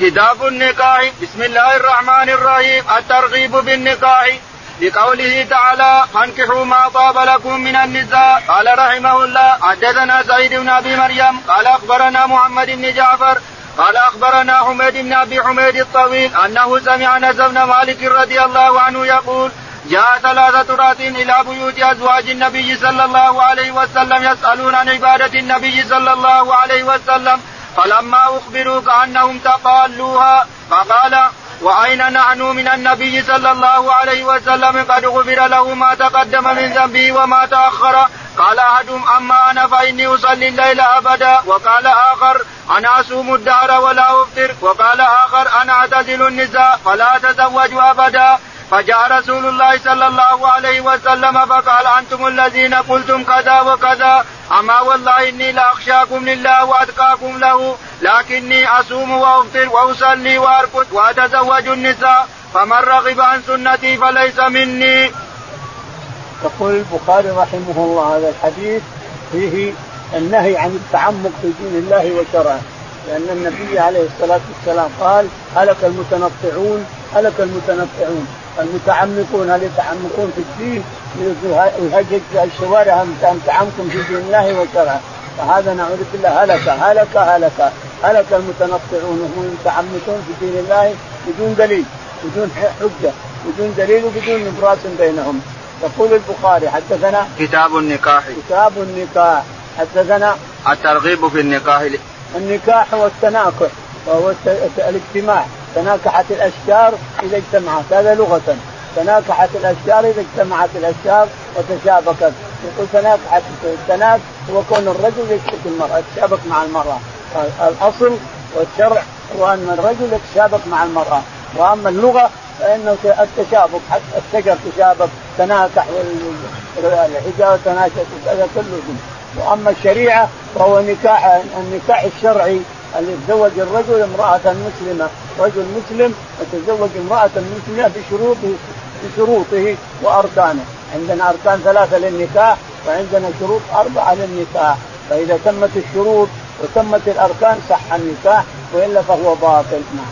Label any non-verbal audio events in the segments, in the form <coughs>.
كتاب النكاح. بسم الله الرحمن الرحيم. الترغيب بالنكاح. لقوله تعالى فانكحوا ما طاب لكم من النساء. قال رحمه الله حدثنا سعيد بن أبي مريم. قال أخبرنا محمد بن جعفر. قال أخبرنا حميد بن أبي حميد الطويل أنه سمع انس بن مالك رضي الله عنه يقول جاء ثلاثة رات إلى بيوت أزواج النبي صلى الله عليه وسلم يسألون عن عبادة النبي صلى الله عليه وسلم. فلما أخبروا كأنهم تقالوها فقال وأين نحن من النبي صلى الله عليه وسلم قد غفر له ما تقدم من ذنبه وما تأخر؟ قال أحدهم أما أنا فإني أصلي الليل أبدا. وقال آخر أنا أصوم الدهر ولا أفطر. وقال آخر أنا أعتزل النساء فلا أتزوج أبدا. فجاء رسول الله صلى الله عليه وسلم فقال أنتم الذين قلتم كذا وكذا أما والله إني لاخشاكم لله وأتقاكم له لكني أصوم وأفطر وأصلي وأرقد وأتزوج النساء فمن رغب عن سنتي فليس مني. يقول البخاري رحمه الله هذا الحديث فيه النهي عن التعمق في دين الله وشرعه لأن النبي عليه الصلاة والسلام قال هلك المتنطعون هلك المتنطعون المتعمقون هل يتعمقون في الدين؟ ويهجج في الشوارع تعمقون في دين الله وشرعه؟ فهذا نعوذ بالله هلك هلك هلك هلك المتنطعون وهم المتعمقون في دين الله بدون دليل بدون حجة بدون دليل وبدون نبراس بينهم. يقول البخاري حدثنا كتاب النكاح. كتاب النكاح. حدثنا الترغيب في النكاح. النكاح هو التناكح وهو الاجتماع. تناكحت الأشجار إذا اجتمعت هذا لغة. تناكحت الأشجار إذا اجتمعت الأشجار وتشابكت. يقول تناكحت التناك هو كون الرجل يشبك المرأة يتشابك مع المرأة. الأصل والشرع هو أن الرجل يتشابك مع المرأة. وأما اللغة فإنه التشابك حتى الشجر تشابك تناكح والحجارة تناكحت هذا كله وأما الشريعة فهو نكاح النكاح الشرعي أن يتزوج الرجل امرأة مسلمة. رجل مسلم يتزوج امرأة مسلمة بشروطه بشروطه وأركانه عندنا أركان ثلاثة للنكاح وعندنا شروط أربعة للنكاح فإذا تمت الشروط وتمت الأركان صح النكاح وإلا فهو باطل نعم.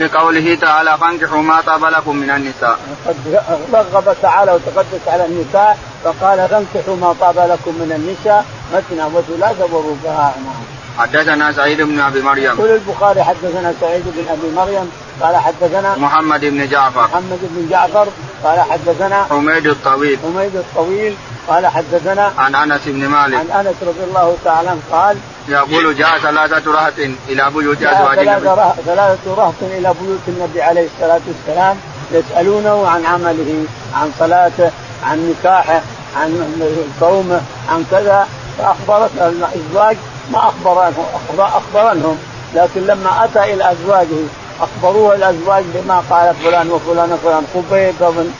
لقوله تعالى فانكحوا ما طاب لكم من النساء. قد رغب تعالى وتقدس على النساء فقال فانكحوا ما طاب لكم من النساء مثنى وثلاث ورباع نعم. حدثنا سعيد بن أبي مريم. يقول البخاري حدثنا سعيد بن أبي مريم قال حدثنا محمد بن جعفر. محمد بن جعفر قال حدثنا حميد الطويل. حميد الطويل قال حدثنا عن أنس بن مالك. عن أنس رضي الله تعالى عنه قال يقول جاء ثلاثة رهط إلى بيوت أزواج النبي. ثلاثة رهط إلى بيوت النبي عليه الصلاة والسلام يسألونه عن عمله عن صلاته عن نكاحه عن صومه عن كذا فأخبرت الأزواج ما أخبر أخبرنهم لكن لما أتى إلى أزواجه أخبروه الأزواج بما قال فلان وفلان وفلان خبيب ومن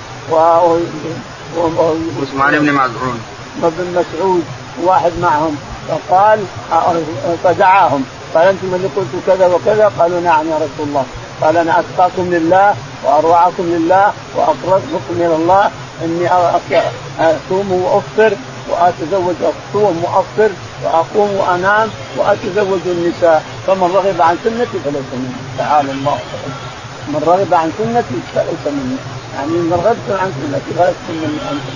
عثمان بن مسعود وابن مسعود واحد معهم. فقال فدعاهم. قال أنتم اللي قلتوا كذا وكذا؟ قالوا نعم يا رسول الله. قال أنا أتقاكم لله واروعكم لله وأقربكم إلى الله. إني اصوم وأفطر وأتزوج اصوم وافطر واقوم وانام وأتزوج النساء. فمن رغب عن سنتي فليس مني. تعالى الله. من رغب عن سنتي فليس مني. يعني من رغبت عن سنتي فليس مني. انت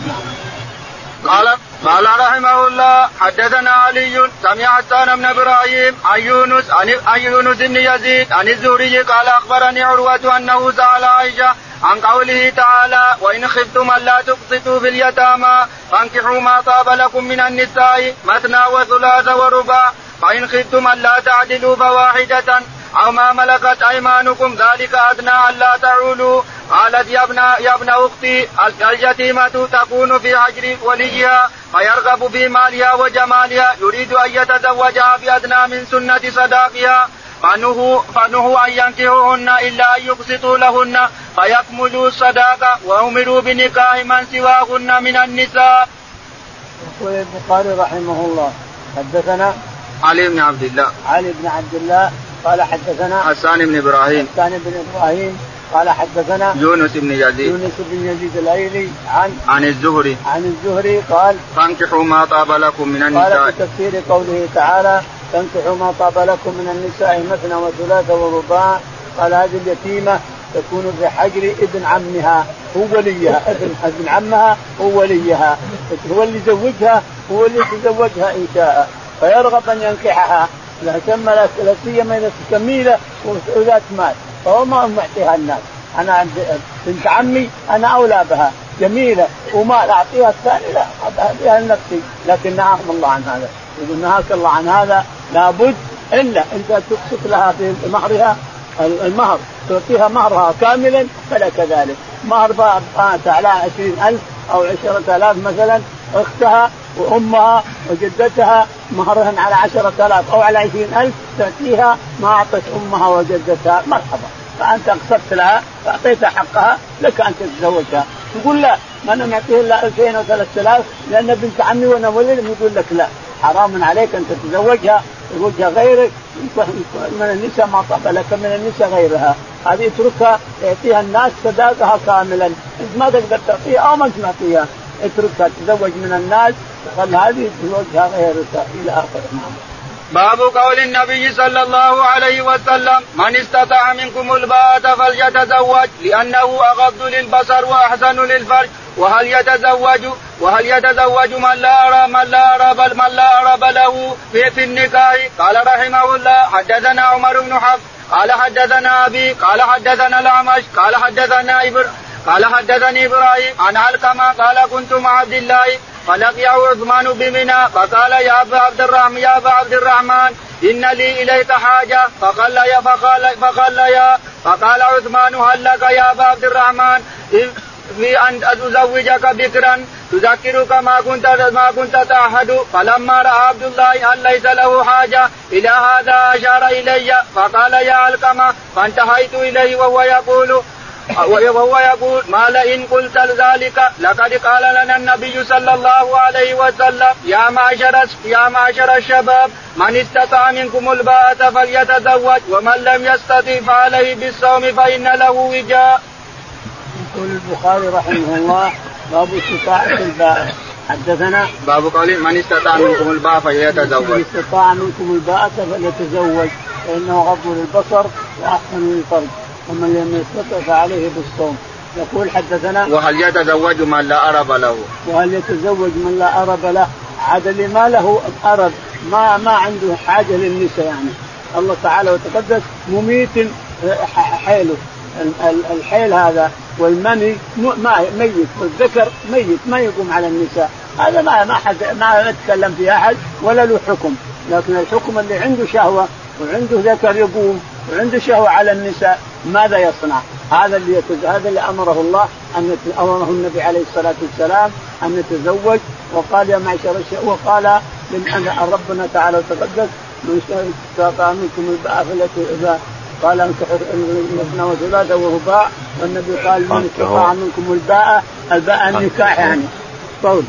قال قال رحمه الله حدثنا علي سمع حسان بن إبراهيم عن يونس عن يونس بن يزيد عن الزهري قال أخبرني عروة أنه سأل عائشة عن قوله تعالى وإن خفتم ألا تقسطوا في اليتامى فانكحوا ما طاب لكم من النساء مثنى وثلاث ورباع فإن خفتم ألا تعدلوا فواحدة أو ما ملكت أيمانكم ذلك أدنى ألا تعولوا. قالت يا ابن يا ابن أختي اليتيمة تكون في حجر وليها فيرغب في مالها وجمالها يريد أن يتزوجها بأدنى من سنة صداقها فنهوا فنهوا أن ينكحوهن إلا أن يقسطوا لهن فيكملوا الصداقة وأمروا بنكاح من سواهن من النساء. يقول البخاري رحمه الله حدثنا علي بن عبد الله. علي بن عبد الله قال حدثنا حسان بن إبراهيم. حسان بن إبراهيم قال حدثنا يونس بن يزيد. يونس بن يزيد الايلي عن عن الزهري. عن الزهري قال فانكحوا ما طاب لكم من النساء. قال في تفسير قوله تعالى تنكحوا ما طاب لكم من النساء مثنى وثلاث ورباع قال هذه اليتيمة تكون في حجر ابن عمها هو وليها ابن ابن عمها هو وليها. هو اللي يزوجها هو اللي يتزوجها ان شاء فيرغب أن ينكحها لا تم لا سيما إذا كميله وذات مال فهو ما معطيها الناس. أنا بنت عمي أنا أولى بها. جميلة. ومال أعطيها الثاني لا أعطيها لنفسي. لكن نهاكم الله عن هذا. يقول نهاك الله عن هذا. لابد الا انت تقسط لها في مهرها المهر تعطيها مهرها كاملا فلا كذلك. مهر كانت على عشرين ألف أو عشرة آلاف مثلا أختها وأمها وجدتها مهرهن على عشرة آلاف أو على عشرين ألف تعطيها ما أعطت أمها وجدتها مرحبا. فأنت أقسطت لها فأعطيتها حقها لك أن تتزوجها. تقول لا ما أنا معطيه إلا 2000 أو 3000 لأن بنت عمي وأنا ولد يقول لك لا. حرام عليك أن تتزوجها. تزوجها غيرك من النساء ما طاب لك من النساء غيرها. هذه اتركها يعطيها الناس صداقها كاملا. انت ما تقدر تعطيها أو ما تعطيها. اتركها تزوج من الناس وخل هذه تزوجها غيرك إلى اخره. باب قول النبي صلى الله عليه وسلم من استطاع منكم الباءة فليتزوج لأنه أغض للبصر وأحسن للفرج. وهل يتزوج؟ وهل يتزوج من لا أرى من لا أرى بل من لا أرى له في, في النكاح؟ قال رحمه الله حدثنا عمر بن حفص قال حدثنا أبي قال حدثنا الأعمش قال حدثنا إبر قال حدثني إبراهيم عن علقمة قال كنت مع عبد الله فلقيه عثمان بمنى فقال يا أبا عبد الرحمن يا أبا عبد الرحمن إن لي إليك حاجة. فقال يا فقال فقال يا فقال عثمان هل لك يا أبا عبد الرحمن؟ في أن أزوجك بكرا تذكرك ما كنت ما كنت تعهد. فلما رأى عبد الله أن ليس له حاجة إلى هذا أشار إلي. فقال يا علقمة فانتهيت إليه وهو يقول وهو يقول ما لئن قلت ذلك لقد قال لنا النبي صلى الله عليه وسلم يا معشر يا معشر الشباب من استطاع منكم الباءة فليتزوج ومن لم يستطع فعليه بالصوم فإن له وجاء. يقول البخاري رحمه الله باب استطاعة الباءة. حدثنا؟ باب قول من استطاع منكم الباء فليتزوج. من استطاع منكم الباءة فليتزوج فإنه غض للبصر وأحسن للفرج ومن لم يستطع فعليه بالصوم. يقول حدثنا وهل يتزوج من لا أرب له؟ وهل يتزوج من لا أرب له؟ عاد اللي ما له أرب ما ما عنده حاجة للنساء يعني. الله تعالى وتقدس مميت حيله. الحيل هذا والمني ميت. والذكر ميت. ما يقوم على النساء. هذا ما ما حد ما نتكلم فيه أحد ولا له حكم. لكن الحكم اللي عنده شهوة وعنده ذكر يقوم. وعنده شهوة على النساء ماذا يصنع؟ هذا اللي يتز... هذا اللي أمره الله أن أمره النبي عليه الصلاة والسلام أن يتزوج وقال يا معشر الشيء وقال من ربنا تعالى وتقدس من استطاع منكم الباء فليتزوج قال انكحوا مثنى وثلاثه ورباع والنبي قال من استطاع منكم الباء الباء النكاح يعني. طول.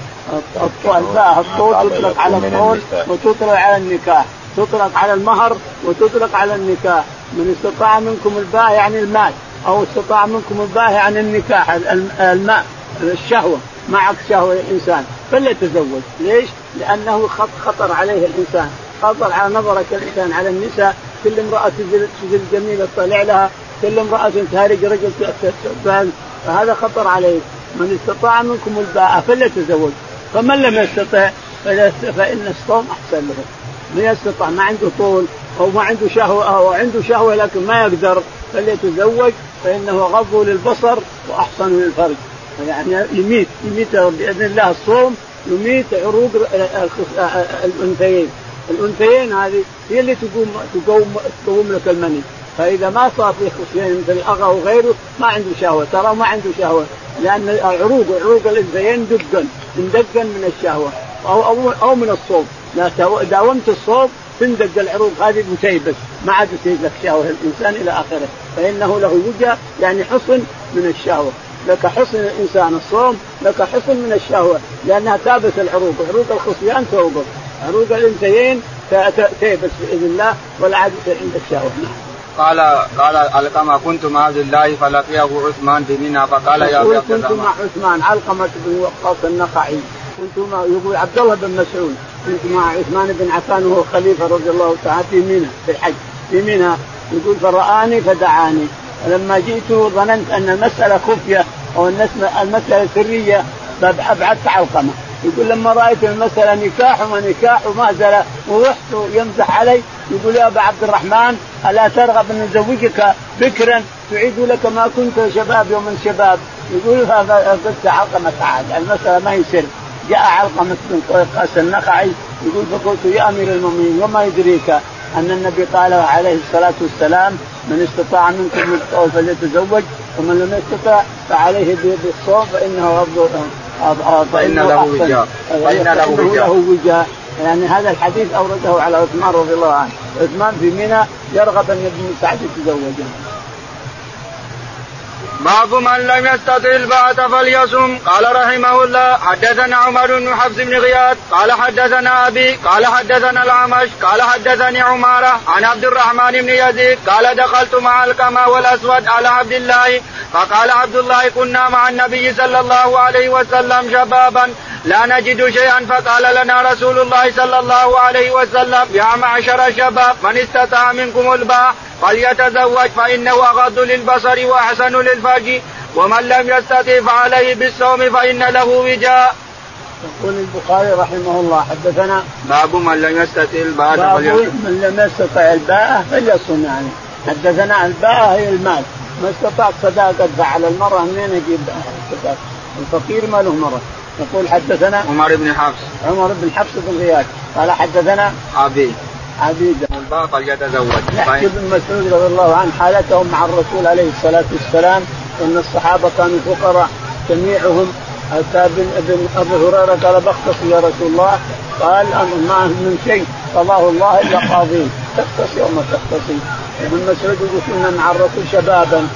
الباء الطول تطلق على الطول وتطلق على النكاح. تطلق على المهر وتطلق على النكاح. من استطاع منكم الباء يعني المال أو استطاع منكم الباء يعني النكاح الماء الشهوة معك شهوة الإنسان. فليتزوج ليش؟ لأنه خطر عليه الإنسان. خطر على نظرك الإنسان على النساء. كل امرأة تجد جميلة تطلع لها. كل امرأة تهارج رجل فهذا خطر عليه. من استطاع منكم الباء فليتزوج. فمن لم يستطع فإن الصوم أحسن له. من يستطع ما عنده طول. أو ما عنده شهوه أو عنده شهوة لكن ما يقدر فليتزوج فإنه غض للبصر واحسن للفرج. يعني يميت يميت بإذن الله الصوم يميت عروق الأنثيين. الأنثيين هذه هي اللي تقوم تقوم تقوم لك المني. فإذا ما صار في خصيين مثل الأغا وغيره ما عنده شهوة. ترى ما عنده شهوة. لأن عروق عروق الأنثيين دقا دقا من الشهوة. أو أو, أو من الصوم. لا داومت الصوم تندق العروق هذه متيبس ما عاد يصير لك شهوه الإنسان إلى آخره. فإنه له وجه يعني حصن من الشهوه لك حصن الإنسان الصوم لك حصن من الشهوه لأنها تابس العروق عروق الخصيان توقف عروق الأنثيين تيبس بإذن الله ولا عاد يصير عندك شهوه نعم. قال قال علقمة كنت مع عبد الله فلقيه عثمان بمنى. فقال يا ابي كنت مع عثمان. علقمة بن وقاص النخعي. كنت مع يقول عبد الله بن مسعود. مع عثمان بن عفان وهو خليفة رضي الله تعالى في منى في الحج. في منى يقول فرآني فدعاني ولما جئت ظننت أن المسألة خفية أو المسألة سرية فأبعدت علقمه يقول لما رأيت المسألة نكاح وما نكاح ومهزله ورحت يمزح علي يقول يا أبا عبد الرحمن ألا ترغب أن نزوجك بكرا؟ تعيد لك ما كنت شباب يوم الشباب يقول قلت علقمه تعال المسألة ما هي سر جاء علقمه بن قيس النخعي يقول فقلت يا أمير المؤمنين وما يدريك أن النبي قال عليه الصلاة والسلام من استطاع منكم القول فليتزوج ومن لم يستطع فعليه بالصوم فإنه فإن له وجاء. فإن له وجاء. يعني هذا الحديث أورده على عثمان رضي الله عنه. عثمان في منى يرغب أن ابن سعد يتزوجه. باب من لم يستطع البعث فليصم. قال رحمه الله حدثنا عمر بن حفص بن غياث قال حدثنا أبي قال حدثنا الأعمش قال حدثني عمارة عن عبد الرحمن بن يزيد قال دخلت مع الكما والأسود على عبد الله فقال عبد الله كنا مع النبي صلى الله عليه وسلم شبابا لا نجد شيئا فقال لنا رسول الله صلى الله عليه وسلم يا معشر الشباب من استطاع منكم الباء فليتزوج فإنه أغض للبصر وأحسن للفرج ومن لم يستطع فعليه بالصوم فإن له وجاء. يقول البخاري رحمه الله حدثنا باب من لم يستطع الباء باب من لم يستطع الباء فليصوم يعني. حدثنا الباء هي المال. ما استطعت صداقة على المرأة منين يجيب الفقير ما له مرأة يقول حدثنا عمر بن حفص. عمر بن حفص بن غياث. قال حدثنا عبيد عبيد فليتزوج يحكي ابن مسعود رضي الله عنه حالتهم مع الرسول عليه الصلاة والسلام إن الصحابة كانوا فقراء. جميعهم اتى ابن أبو هريرة قال بختص يا رسول الله. قال ما من شيء. قضاه الله إلا قاضين تختص يوم تختصي ابن مسعود يقول كنا مع الرسول شبابا.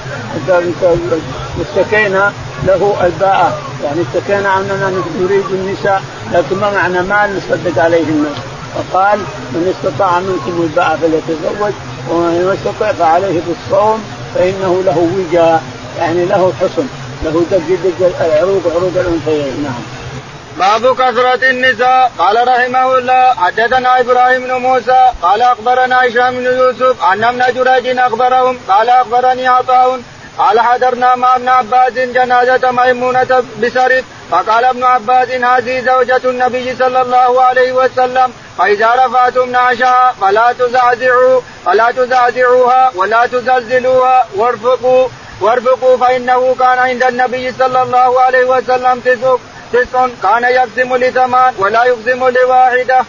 اشتكينا له الباءة يعني اشتكينا أننا نريد النساء. لكن ما معنى مال نصدق عليهن. فقال من استطاع منكم الباء فليتزوج ومن يستطع فعليه بالصوم فإنه له وجاء يعني له حصن له دق دق العروق عروق الأنثيين نعم. باب كثرة النساء قال رحمه الله حدثنا إبراهيم بن موسى قال أخبرنا هشام بن يوسف ان ابن جريج أخبرهم قال أخبرني عطاء قال حضرنا مع ابن عباس جنازة ميمونة بسرد فقال ابن عباس هذه زوجة النبي صلى الله عليه وسلم فإذا رفعتم نعشها فلا تزعزعوا فلا تزعزعوها ولا تزلزلوها وارفقوا وارفقوا فإنه كان عند النبي صلى الله عليه وسلم تسع تسع كان يقسم لثمان ولا يقسم لواحدة.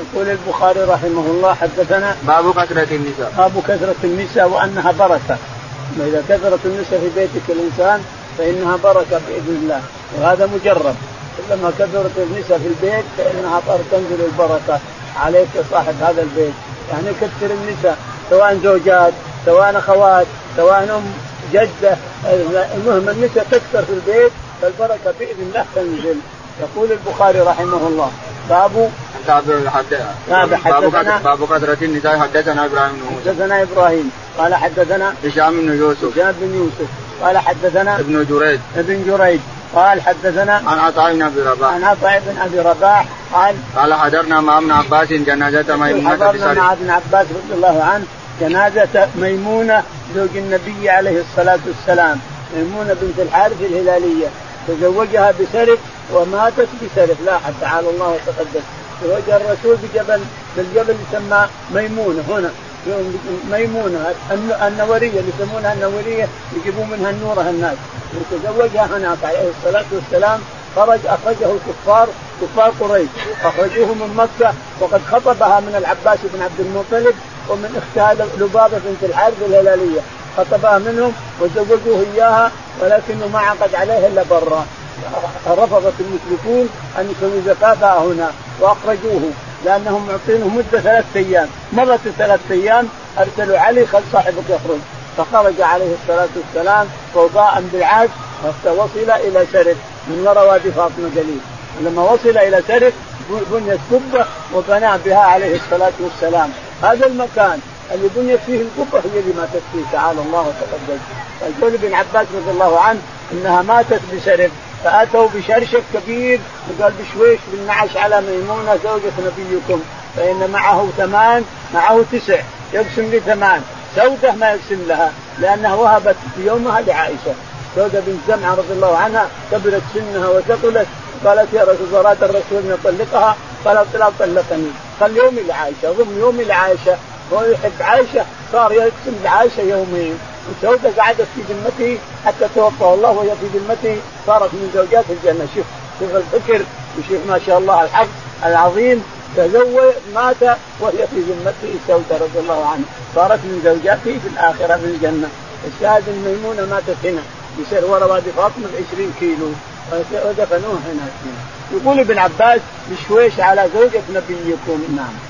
يقول البخاري رحمه الله حدثنا باب كثرة النساء باب كثرة النساء وأنها بركة إذا كثرت النساء في بيتك الإنسان فإنها بركة بإذن الله. وهذا مجرب. كلما كثرت النساء في البيت فإنها تنزل البركة عليك صاحب هذا البيت. يعني كثر النساء سواء زوجات سواء أخوات سواء أم جدة. المهم النساء تكثر في البيت فالبركة بإذن الله تنزل. يقول البخاري رحمه الله. باب باب حدثنا باب كثرة النساء. حدثنا إبراهيم بن موسى حدثنا إبراهيم. قال حدثنا هشام بن يوسف. هشام بن يوسف. قال حدثنا ابن جريج. ابن جريج. قال حدثنا عن عطاء بن أبي رباح. عن عطاء بن أبي رباح قال قال حضرنا مع ابن عباس جنازة ميمونة حضرنا مع ابن عباس رضي الله عنه جنازة ميمونة زوج النبي عليه الصلاة والسلام. ميمونة بنت الحارث الهلالية. تزوجها بسرف وماتت بسرف لا حد تعالى الله وتقدس تزوج الرسول بجبل بالجبل يسمى ميمونة. هنا ميمونة النورية اللي يسمونها النورية يجيبون منها النورة الناس وتزوجها هناك عليه الصلاة والسلام خرج أخرجه الكفار كفار قريش. أخرجوه من مكة وقد خطبها من العباس بن عبد المطلب ومن أختها لبابة بنت الحارث الهلالية. خطبها منهم وزوجوه إياها ولكنه ما عقد عليه إلا برا. رفضت المشركون أن يسوي زكاتها هنا وأخرجوه. لأنهم معطينه مدة ثلاث أيام، مرت الثلاث أيام أرسلوا علي خل صاحبك يخرج، فخرج عليه الصلاة والسلام فوضاء بالعاج وصل إلى سرف من وراء وادي فاطمة جليل، لما وصل إلى سرف بنيت قبه وبنى بها عليه الصلاة والسلام، هذا المكان اللي بنيت فيه القبه هي اللي ماتت فيه تعالى الله وتقدم. يقول ابن عباس رضي الله عنه إنها ماتت بسرف فأتوا بشرشف كبير وقال بشويش بالنعش على ميمونة زوجة نبيكم فإن معه ثمان معه تسع يقسم لثمان سودة ما يقسم لها لأنها وهبت في يومها لعائشة. سودة بنت زمعة رضي الله عنها كبرت سنها وثقلت قالت يا رسول الله أراد الرسول أن يطلقها؟ قالت لا طلقني. خل يومي لعائشة ضم يومي لعائشة هو يحب عائشة صار يقسم لعائشة يومين. وسودة قعدت في ذمته حتى توفى الله وهي في ذمته صارت من زوجات الجنة. شوف شوف الفكر وشوف ما شاء الله الحق العظيم. تزوج مات وهي في ذمته سودة رضي الله عنها صارت من زوجاته في الآخرة في الجنة. الشاهد الميمونة ماتت هنا. يصير ورا وادي فاطمة 20 كيلو. ودفنوه هنا. يقول ابن عباس بشويش على زوجة نبيكم نعم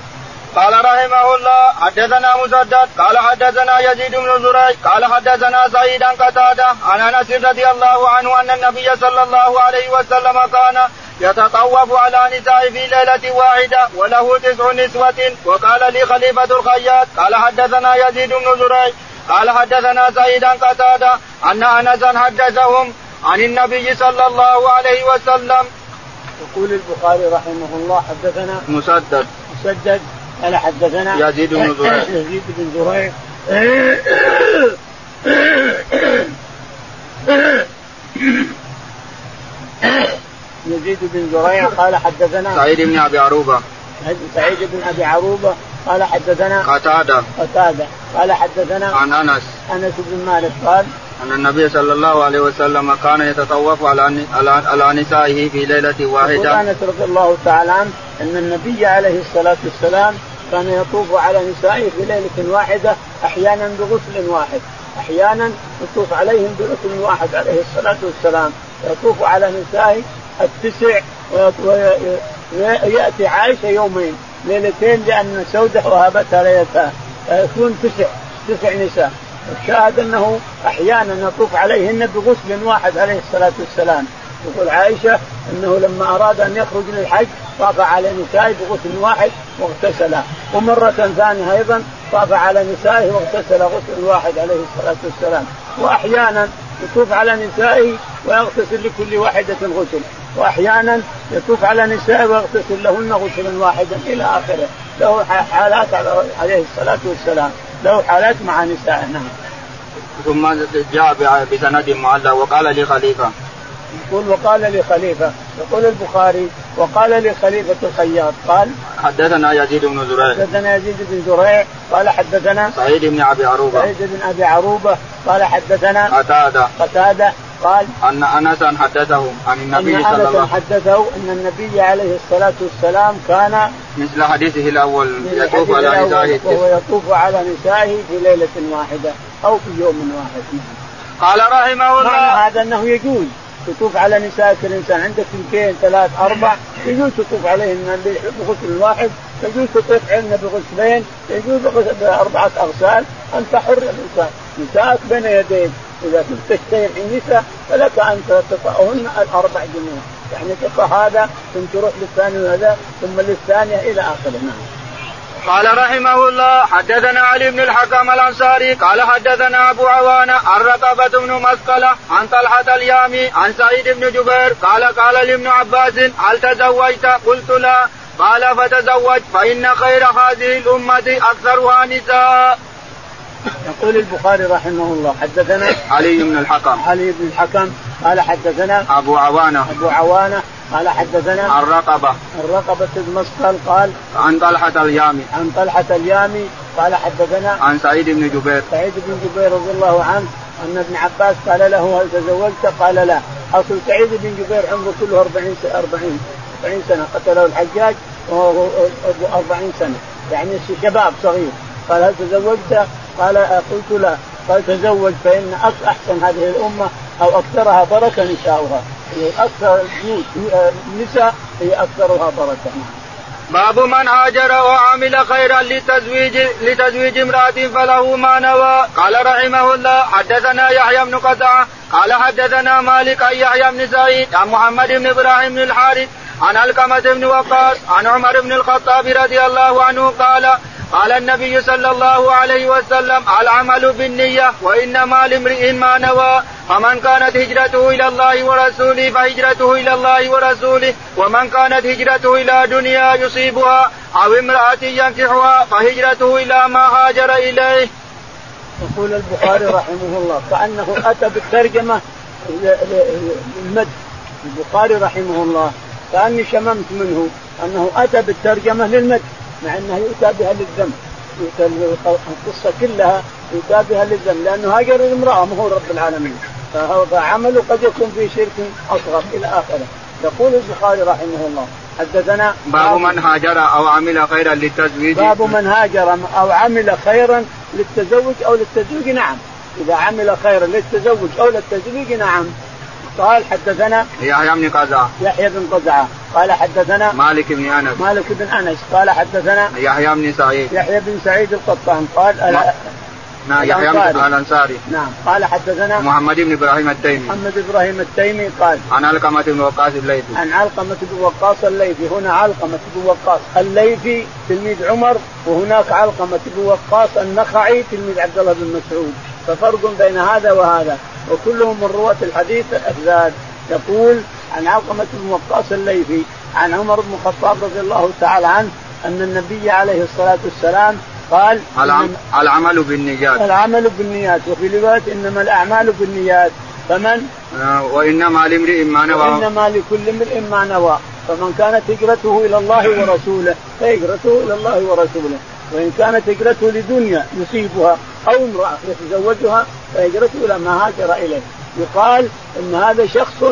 قال رحمه الله حدثنا مسدد قال حدثنا يزيد بن زريع قال حدثنا سعيد عن قتادة عن أنس رضي الله عنه أن النبي صلى الله عليه وسلم كان يتطوف على نساء في ليلة واحدة وله تسع نسوة وقال لي خليفة الخياط قال حدثنا يزيد بن زريع قال حدثنا سعيد عن قتادة أن أنسا حدثهم عن النبي صلى الله عليه وسلم. يقول البخاري رحمه الله حدثنا مسدد مسدد قال حدثنا يزيد بن زريع. <coughs> يزيد بن زريع. <coughs> يزيد بن زريع قال حدثنا سعيد بن أبي عروبة. سعيد بن أبي عروبة قال حدثنا قتادة. قتادة. قال حدثنا عن أنس. أنس بن مالك قال أن النبي صلى الله عليه وسلم كان يتطوف على على نسائه في ليلة واحدة. أنس رضي الله تعالى عنه أن النبي عليه الصلاة والسلام كان يطوف على نسائه في ليلة واحدة أحيانا بغسل واحد أحيانا يطوف عليهم بغسل واحد عليه الصلاة والسلام. يطوف على نسائه التسع ويأتي عائشة يومين ليلتين لأن سودة وهبتها ليلتها. فيكون تسع تسع نساء. الشاهد أنه أحيانا يطوف عليهن بغسل واحد عليه الصلاة والسلام. يقول عائشة إنه لما أراد أن يخرج للحج طاف على نسائه بغسل واحد واغتسلا ومرة ثانية أيضا طاف على نسائه واغتسل غسل واحد عليه الصلاة والسلام. واحيانا يطوف على نسائه ويغتسل لكل واحدة غسل. واحيانا يطوف على نسائه ويغتسل لهن غسلا واحدا إلى آخره. له حالات عليه الصلاة والسلام. له حالات مع نسائه نعم. ثم جاء بسند معلق وقال لخليفة. يقول وقال لخليفة يقول البخاري وقال لخليفه الخياط قال حدثنا يزيد بن زريع. حدثنا يزيد بن زريع قال حدثنا سعيد بن أبي عروبة. سعيد بن أبي عروبة قال حدثنا قتادة. قتادة قال أن انسا حدثه عن النبي صلى الله عليه وسلم حدثه أن النبي عليه الصلاة والسلام كان مثل حديثه الأول يطوف على نسائه وهو يطوف على نسائه في ليلة واحدة أو في يوم واحد. قال رحمه الله. هذا أنه يجوز. تطوف على نسائك الانسان عندك اثنتين ثلاث أربع. يجوز تطوف عليهن بغسل واحد يجوز تطوف عندنا بغسلين يجوز بأربعة اغسال أنت حر الانسان نسائك بين يديك إذا كنت تشتهي النساء فلك أن تطأهن الأربع جنود يعني تقع هذا ثم تروح للثاني وهذا ثم للثانية إلى آخره. نعم. قال رحمه الله حدثنا علي بن الحكم الأنصاري قال حدثنا أبو عوانة عن رقبة بن مسقلة عن طلحة اليامي عن سعيد بن جبير قال قال لابن عباس هل تزوجت؟ قلت لا قال فتزوج فإن خير هذه الأمة أكثرها نساء. يقول البخاري رحمه الله حدثنا علي بن الحكم علي بن الحكم قال حدثنا أبو عوانة أبو عوانة قال حدثنا عن رقبه بن مسقل قال عن طلحة اليامي. عن طلحة اليامي قال حدثنا عن سعيد بن جبير. سعيد بن جبير رضي الله عنه أن ابن عباس قال له هل تزوجت؟ قال لا. اصل سعيد بن جبير عمره كله 40 40 40 سنة. قتله الحجاج وهو 40 سنة. يعني شباب صغير. قال هل تزوجت؟ قال قلت لا. قال تزوج فإن أحسن هذه الأمة أو أكثرها بركة نساؤها أكثر النساء هي أكثرها بركة. باب من هاجر وعمل خيرا لتزويج لتزويج امرأة فله ما نوى. قال رحمه الله حدثنا يحيى بن قطعة قال حدثنا مالك عن يحيى بن سعيد عن محمد بن إبراهيم بن الحارث عن ألقمة بن وقاص عن عمر بن الخطاب رضي الله عنه قال قال النبي صلى الله عليه وسلم العمل بالنية وإنما لامرئ ما نوى. فمن كانت هجرته إلى الله ورسوله فهجرته إلى الله ورسوله ومن كانت هجرته إلى دنيا يصيبها أو امرأة ينكحها فهجرته إلى ما هاجر إليه. يقول البخاري رحمه الله كانه أتى بالترجمة للمد. البخاري رحمه الله كاني شممت منه أنه أتى بالترجمة للمد مع أنه يؤتى بها للذم القصة كلها يؤتى بها لأنه هاجر الامراه ما هو رب العالمين. فعمله قد يكون في شرك أصغر إلى آخره. يقول البخاري رحمه الله حدثنا باب من هاجر أو عمل خيرا للتزويج. باب من هاجر أو عمل خيرا للتزوج أو للتزويج نعم. إذا عمل خيرا للتزوج أو للتزويج نعم. قال حدثنا يحيى بن قزعة. يحيى بن قزعة. قال حدثنا مالك بن أنس. مالك بن أنس. قال حدثنا يحيى بن سعيد. يحيى بن سعيد القطان. قال نعم يحيى بن الأنصاري. نعم. قال حدثنا محمد بن إبراهيم التيمي. محمد إبراهيم التيمي قال عن علقمة بن وقاص الليثي. عن علقمة بن وقاص الليثي. هنا علقمة بن وقاص الليثي تلميذ عمر وهناك علقمة بن وقاص النخعي تلميذ عبد الله بن مسعود. ففرق بين هذا وهذا. وكلهم من رواة الحديث الأفذاذ يقول عن علقمة بن وقاص الليثي عن عمر بن الخطاب رضي الله تعالى عنه أن النبي عليه الصلاة والسلام قال العمل بالنيات. العمل بالنيات وفي رواية إنما الأعمال بالنيات. فمن؟ آه وإنما لامرئ ما نوى. وإنما لكل امرئ ما نوى. فمن كانت هجرته إلى الله ورسوله فهجرته إلى الله ورسوله. وإن كانت هجرته لدنيا يصيبها أو امرأة يتزوجها فهجرته إلى ما هاجر إليه. يقال إن هذا شخص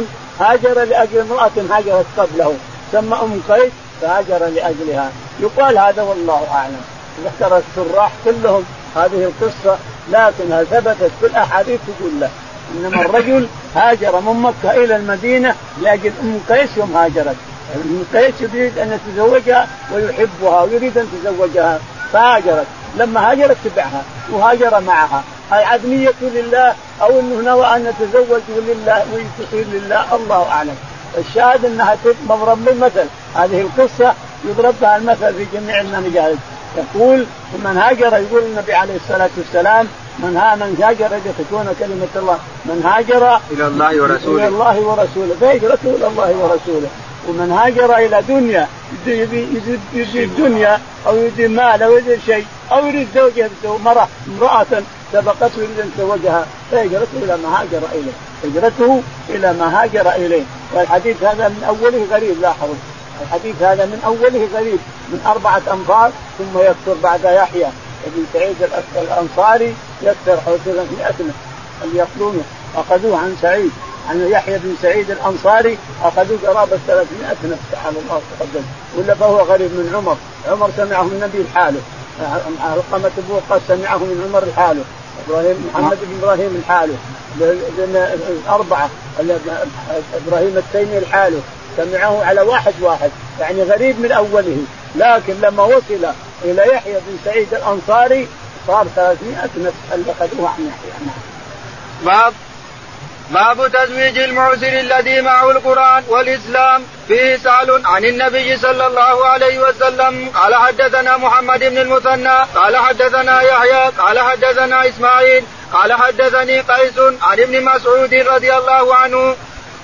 هاجر لأجل امرأة هاجرت قبله. سمى أم قيس فهاجر لأجلها. يقال هذا والله أعلم. ذكر الشراح كلهم هذه القصة لكنها ثبتت في الأحاديث كلها إنما الرجل هاجر من مكة إلى المدينة لأجل أم قيس يوم هاجرت. أم قيس يريد أن يتزوجها ويحبها ويريد أن يتزوجها فهاجرت. لما هاجرت تبعها وهاجر معها. العدمية لله أو أنه نوى أن يتزوج لله ويتصير لله؟ الله أعلم. الشاهد أنها مضرب للمثل هذه القصة يضرب بها المثل في جميع المجالس يقول من هاجر يقول النبي عليه الصلاة والسلام من ها من هاجر تكون كلمة الله من هاجر إلى الله ورسوله. إلى الله ورسوله فهجرته إلى الله ورسوله. ومن هاجر إلى دنيا يريد دنيا أو يريد مال أو يريد شيء أو يريد زوجة مرأة امرأة سبقته يريد أن يتزوجها فهجرته إلى ما هاجر إليه، هجرته إلى ما هاجر إليه، والحديث هذا من أوله غريب لاحظوا. الحديث هذا من أوله غريب من أربعة أنفار ثم يكثر بعد يحيى. ابن سعيد الأنصاري يكثر حول 300 اللي يقولون أخذوه عن سعيد؟ عن يحيى بن سعيد الأنصاري أخذوه قرابه 300 نفس تعالى الله تقدم. ولا فهو غريب من عمر. عمر سمعه النبي لحاله علقمة أبو وقاص سمعه من عمر لحاله إبراهيم محمد بن إبراهيم لحاله الأربعة إبراهيم التيمي لحاله سمعه على واحد واحد يعني غريب من أوله. لكن لما وصل إلى يحيى بن سعيد الأنصاري صار 300 نفس اللي اخذوه عن يحيى. باب باب تزويج المعسر الذي معه القرآن والإسلام. فيه سأل عن النبي صلى الله عليه وسلم. قال حدثنا محمد بن المثنى قال حدثنا يحيى قال حدثنا إسماعيل قال حدثني قيس عن ابن مسعود رضي الله عنه.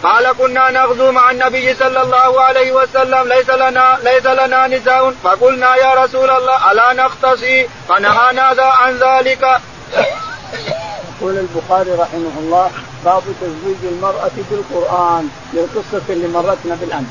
قال كنا نغزو مع النبي صلى الله عليه وسلم ليس لنا ليس لنا نساء. فقلنا يا رسول الله ألا نختصي؟ فنهانا عن ذلك. يقول البخاري رحمه الله باب تزويج المرأة بالقرآن للقصة اللي مرتنا بالأمس.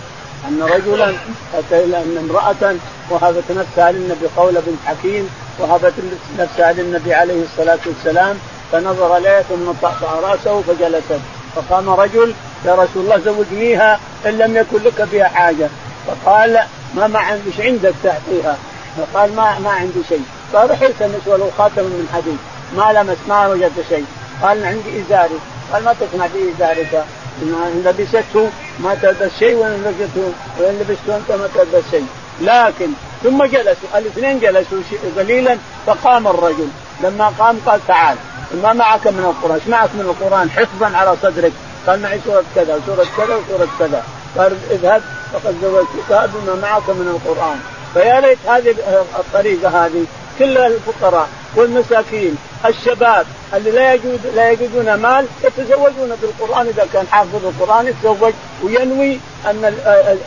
أن رجلا أتى إلى أن امرأة وهبت نفسها للنبي قول بن حكيم وهبت نفسها للنبي عليه الصلاة والسلام فنظر إليه ثم طأطأ رأسه فجلست. فقام رجل يا رسول الله زوجنيها إن لم يكن لك بها حاجة. فقال ما ما إيش عندك تعطيها؟ فقال ما ما عندي شيء. قال التمس ولو خاتم من حديد. ما لمس ما وجدت شيء. قال عندي إزاري. قال ما تصنع بازارك ان لبسته ما تلبس شيء وان لبسته. وإن لبسته أنت ما تلبس شيء. لكن ثم جلسوا. الاثنين جلسوا قليلا فقام الرجل. لما قام قال تعال. ما معك من القرآن. إيش معك من القرآن؟ حفظا على صدرك. قال معي سورة كذا وسورة كذا وسورة كذا. قال اذهب فقد زوجتك بما معك من القرآن. فيا ليت هذه الطريقة هذه كل الفقراء والمساكين الشباب اللي لا يجود لا يجدون مال يتزوجون بالقرآن. إذا كان حافظ القرآن يتزوج وينوي أن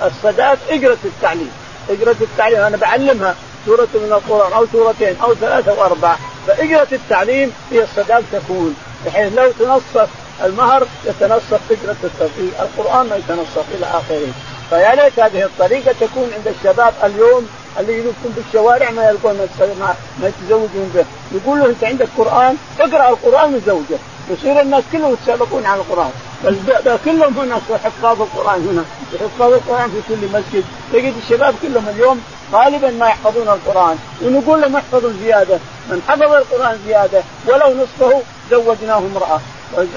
الصداق إجرة التعليم. إجرة التعليم أنا بعلمها. سورة من القرآن أو سورتين أو ثلاثة أو أربعة. فإجرة التعليم هي الصداق تكون. بحيث لو تنصف المهر يتنصف اجره التوفيق، القرآن ما يتنصف إلى آخره. فيا ليت هذه الطريقة تكون عند الشباب اليوم اللي يلفون في الشوارع ما يلقون ما, يتزوجون به، يقول له أنت عندك قرآن؟ اقرأ القرآن وزوجك، يصير الناس كلهم يتسابقون على القرآن، بل كلهم هنا حفاظ القرآن هنا، حفاظ القرآن في كل مسجد، تجد الشباب كلهم اليوم غالبا ما يحفظون القرآن، ونقول لهم احفظوا زيادة، من حفظ القرآن زيادة ولو نصفه زوجناه امرأة،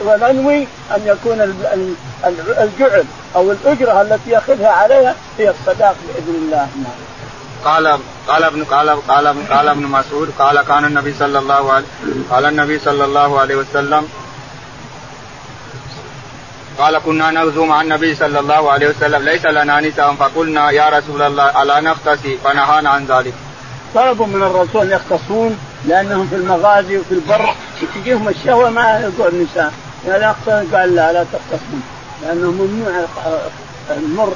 وننوي أن يكون الجعل أو الأجرة التي يأخذها عليها هي الصداق بإذن الله. قال قال ابن قال قال قال ابن مسعود قال كان النبي صلى الله عليه قال النبي صلى الله عليه وسلم قال كنا نغزو مع النبي صلى الله عليه وسلم ليس لنا نساء فقلنا يا رسول الله ألا نختصي فنهانا عن ذلك. طلبوا من الرسول يختصون لأنهم في المغازي وفي البر تجيهم الشهوة ما يقول النساء لا قال لا لا تختصون لأنه ممنوع المر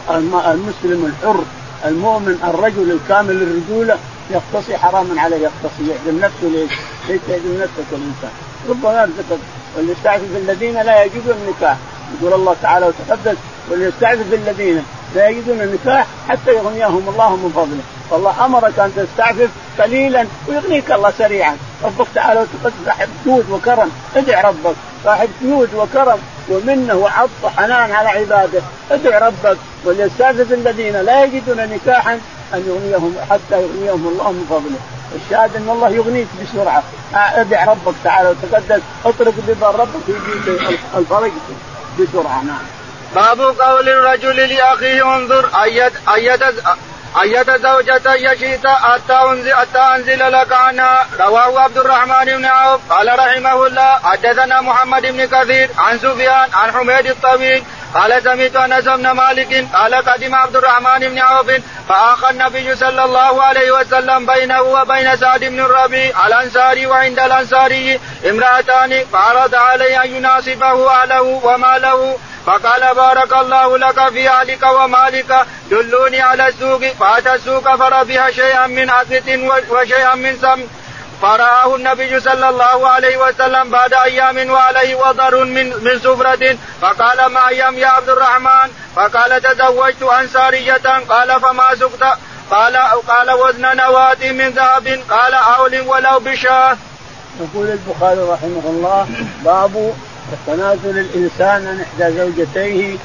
المسلم الحر المؤمن الرجل الكامل الرجوله يختصي حرام عليه يختصي يعدم نفسه ليش؟ ليش يعدم نفسه الانسان؟ ربما يرزقك وليستعفف الذين لا يجدون النكاح يقول الله تعالى وتقدس وليستعفف الذين لا يجدون النكاح حتى يغنيهم الله من فضله فالله أمرك أن تستعفف قليلا ويغنيك الله سريعا. ربك تعالى صاحب جود وكرم. ادع ربك. صاحب جود وكرم. ومنه وعطف وحنان على عباده. ادع ربك. وليستعفف الذين لا يجدون نكاحا أن يغنيهم حتى يغنيهم الله من فضله. الشاهد أن الله يغنيك بسرعة. ادع ربك تعالى وتقدس. اطرق بباب ربك يجيك الفرج بسرعة. نعم. باب قول الرجل لأخيه انظر أي أي أي زوجتي شئت حتى أنزل, حتى أنزل لك عنها رواه عبد الرحمن بن عوف. قال رحمه الله حدثنا محمد بن كثير عن سفيان عن حميد الطويل قال سمعت أنس بن مالك قال قدم عبد الرحمن بن عوف فاخى النبي صلى الله عليه وسلم بينه وبين سعد بن الربيع الأنصاري وعند الأنصاري امرأتان فعرض عليه أن يناصبه أهله وماله فقال بارك الله لك في أهلك ومالك دلوني على السوق فأتى السوق فربح شيئا من عدة وشيئا من سم فرآه النبي صلى الله عليه وسلم بعد أيام وعليه وضر من من سفرة فقال ما أيام يا عبد الرحمن فقال تزوجت أنصارية قال فما سقت قال قال وزن نواتي من ذهب قال أول ولو بشاه. يقول البخاري رحمه الله باب تنازل الإنسان عن إحدى زوجتيه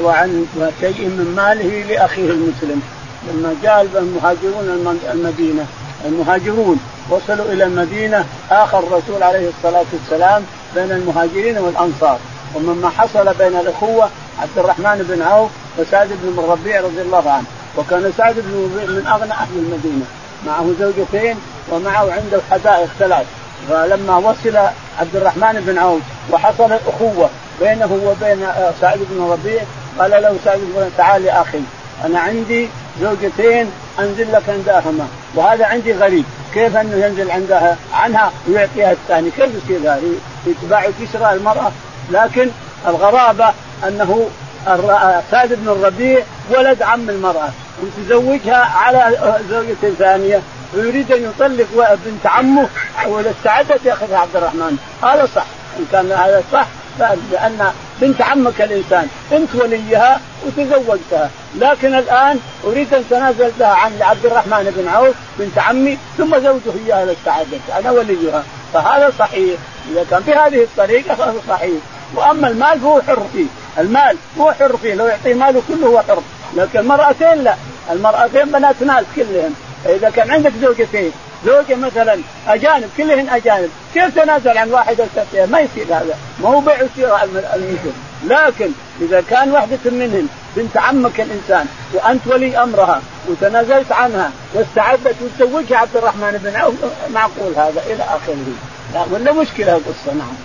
وعن شيء من ماله لأخيه المسلم لما جاء المهاجرون المدينة المهاجرون. وصلوا إلى المدينة. اخى الرسول عليه الصلاة والسلام بين المهاجرين والأنصار. ومما حصل بين الأخوة عبد الرحمن بن عوف وسعد بن الربيع رضي الله عنه. وكان سعد بن الربيع من أغنى أهل المدينة. معه زوجتين ومعه عنده حدائق ثلاث. فلما وصل عبد الرحمن بن عوف وحصل اخوه بينه وبين سعد بن الربيع قال له سعد بن تعال يا أخي أنا عندي زوجتين أنزل لك عندهما وهذا عندي غريب. كيف أنه ينزل عندها؟ عنها ويعطيها الثاني. كيف يصير هذا؟ يتباع وتشرى المرأة. لكن الغرابة أنه سعد بن الربيع ولد عم المرأة. وتزوجها على زوجة ثانية. ويريد أن يطلق بنت عمه. وإذا استعدت ياخذها عبد الرحمن. هذا صح. إن كان هذا صح لأن بنت عمك الإنسان أنت وليها وتزوجتها. لكن الآن أريد أن تنازل لها عن عبد الرحمن بن عوف بنت عمي ثم زوجه إياها استعدت أنا وليها. فهذا صحيح. إذا كان بهذه الطريقة فهذا صحيح. وأما المال فهو حر فيه. المال هو حر فيه. لو يعطيه ماله كله هو حر. لكن المرأتين لا. المرأتين بنات ناس كلهم. فإذا كان عندك زوجتين زوجه مثلا أجانب كلهن أجانب. كيف تنازل عن واحدة وتعطيها ما يصير هذا. ما هو بيع وشراء المثل لكن إذا كان واحدة منهن بنت عمك الإنسان وأنت ولي أمرها وتنازلت عنها واستعدت وتزوجها عبد الرحمن بن عوف معقول هذا إلى آخره. لا ولا مشكلة القصة نعم.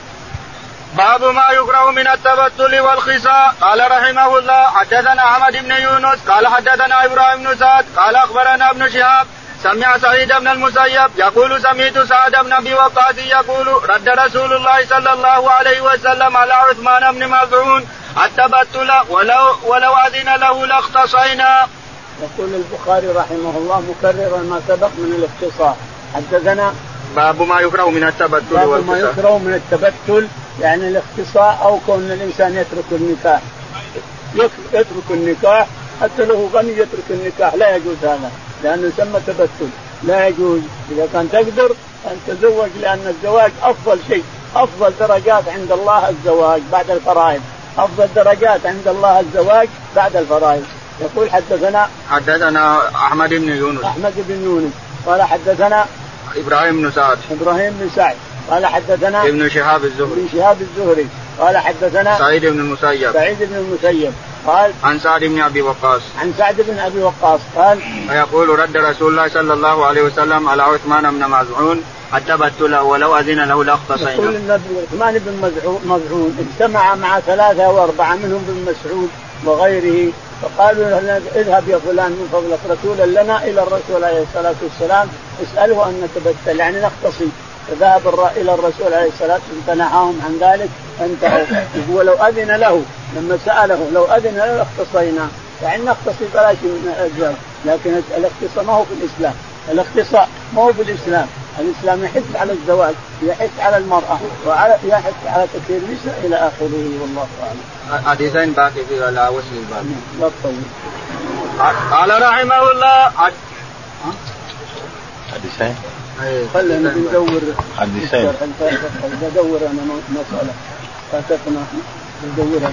باب ما يكره من التبتل والخصاء قال رحمه الله حدثنا أحمد بن يونس قال حدثنا إبراهيم بن سعد قال أخبرنا ابن شهاب سمع سعيد بن المسيب يقول سمعت سعد بن أبي وقاص يقول رد رسول الله صلى الله عليه وسلم على عثمان بن مظعون التبتل ولو ولو أذن له لاختصينا. يقول البخاري رحمه الله مكررا ما سبق من الاختصار. حدثنا باب ما يكره من التبتل باب ما يكره من التبتل يعني الاختصاء أو كون الإنسان يترك النكاح. يترك النكاح حتى لو غني يترك النكاح لا يجوز هذا. لأنه يسمى تبتل لا يجوز. إذا كان تقدر أن تزوج لأن الزواج أفضل شيء. أفضل درجات عند الله الزواج بعد الفرائض. أفضل درجات عند الله الزواج بعد الفرائض. يقول حدثنا حدثنا أحمد بن يونس. أحمد بن يونس. قال حدثنا إبراهيم بن سعد. إبراهيم بن سعد. قال حدثنا ابن شهاب الزهري. ابن شهاب الزهري. قال حدثنا سعيد بن المسيب. سعيد بن المسيب. قال عن سعد بن أبي وقاص. عن سعد بن أبي وقاص قال ويقول رد رسول الله صلى الله عليه وسلم على عثمان بن مزعون التبتل ولو أذن له لاختصينا. يقول النبي عثمان بن مزعون اجتمع مع ثلاثة واربعه منهم بن مسعود وغيره فقالوا له اذهب يا فلان من فضلك رسولا لنا إلى الرسول عليه الصلاة والسلام اسأله أن نتبتل يعني نختصي فذهب إلى الرسول عليه الصلاة والسلام فنهاهم عن ذلك فانتهوا يقول لو أذن له لما سأله لو أذن له لاختصينا يعني نختصي فلا شيء من الازواج لكن الاختصاء ما هو في الإسلام الاختصاء ما هو في الإسلام الإسلام يحث على الزواج يحث على المرأة وعلى يحث على تكثير النساء إلى آخره والله أعلم. حديثين باقي في على وصل الباب. لا طيب. قال رحمه الله حديثين؟ خلينا ندور. حديثين ندور أنا مساله فاتتنا ندورها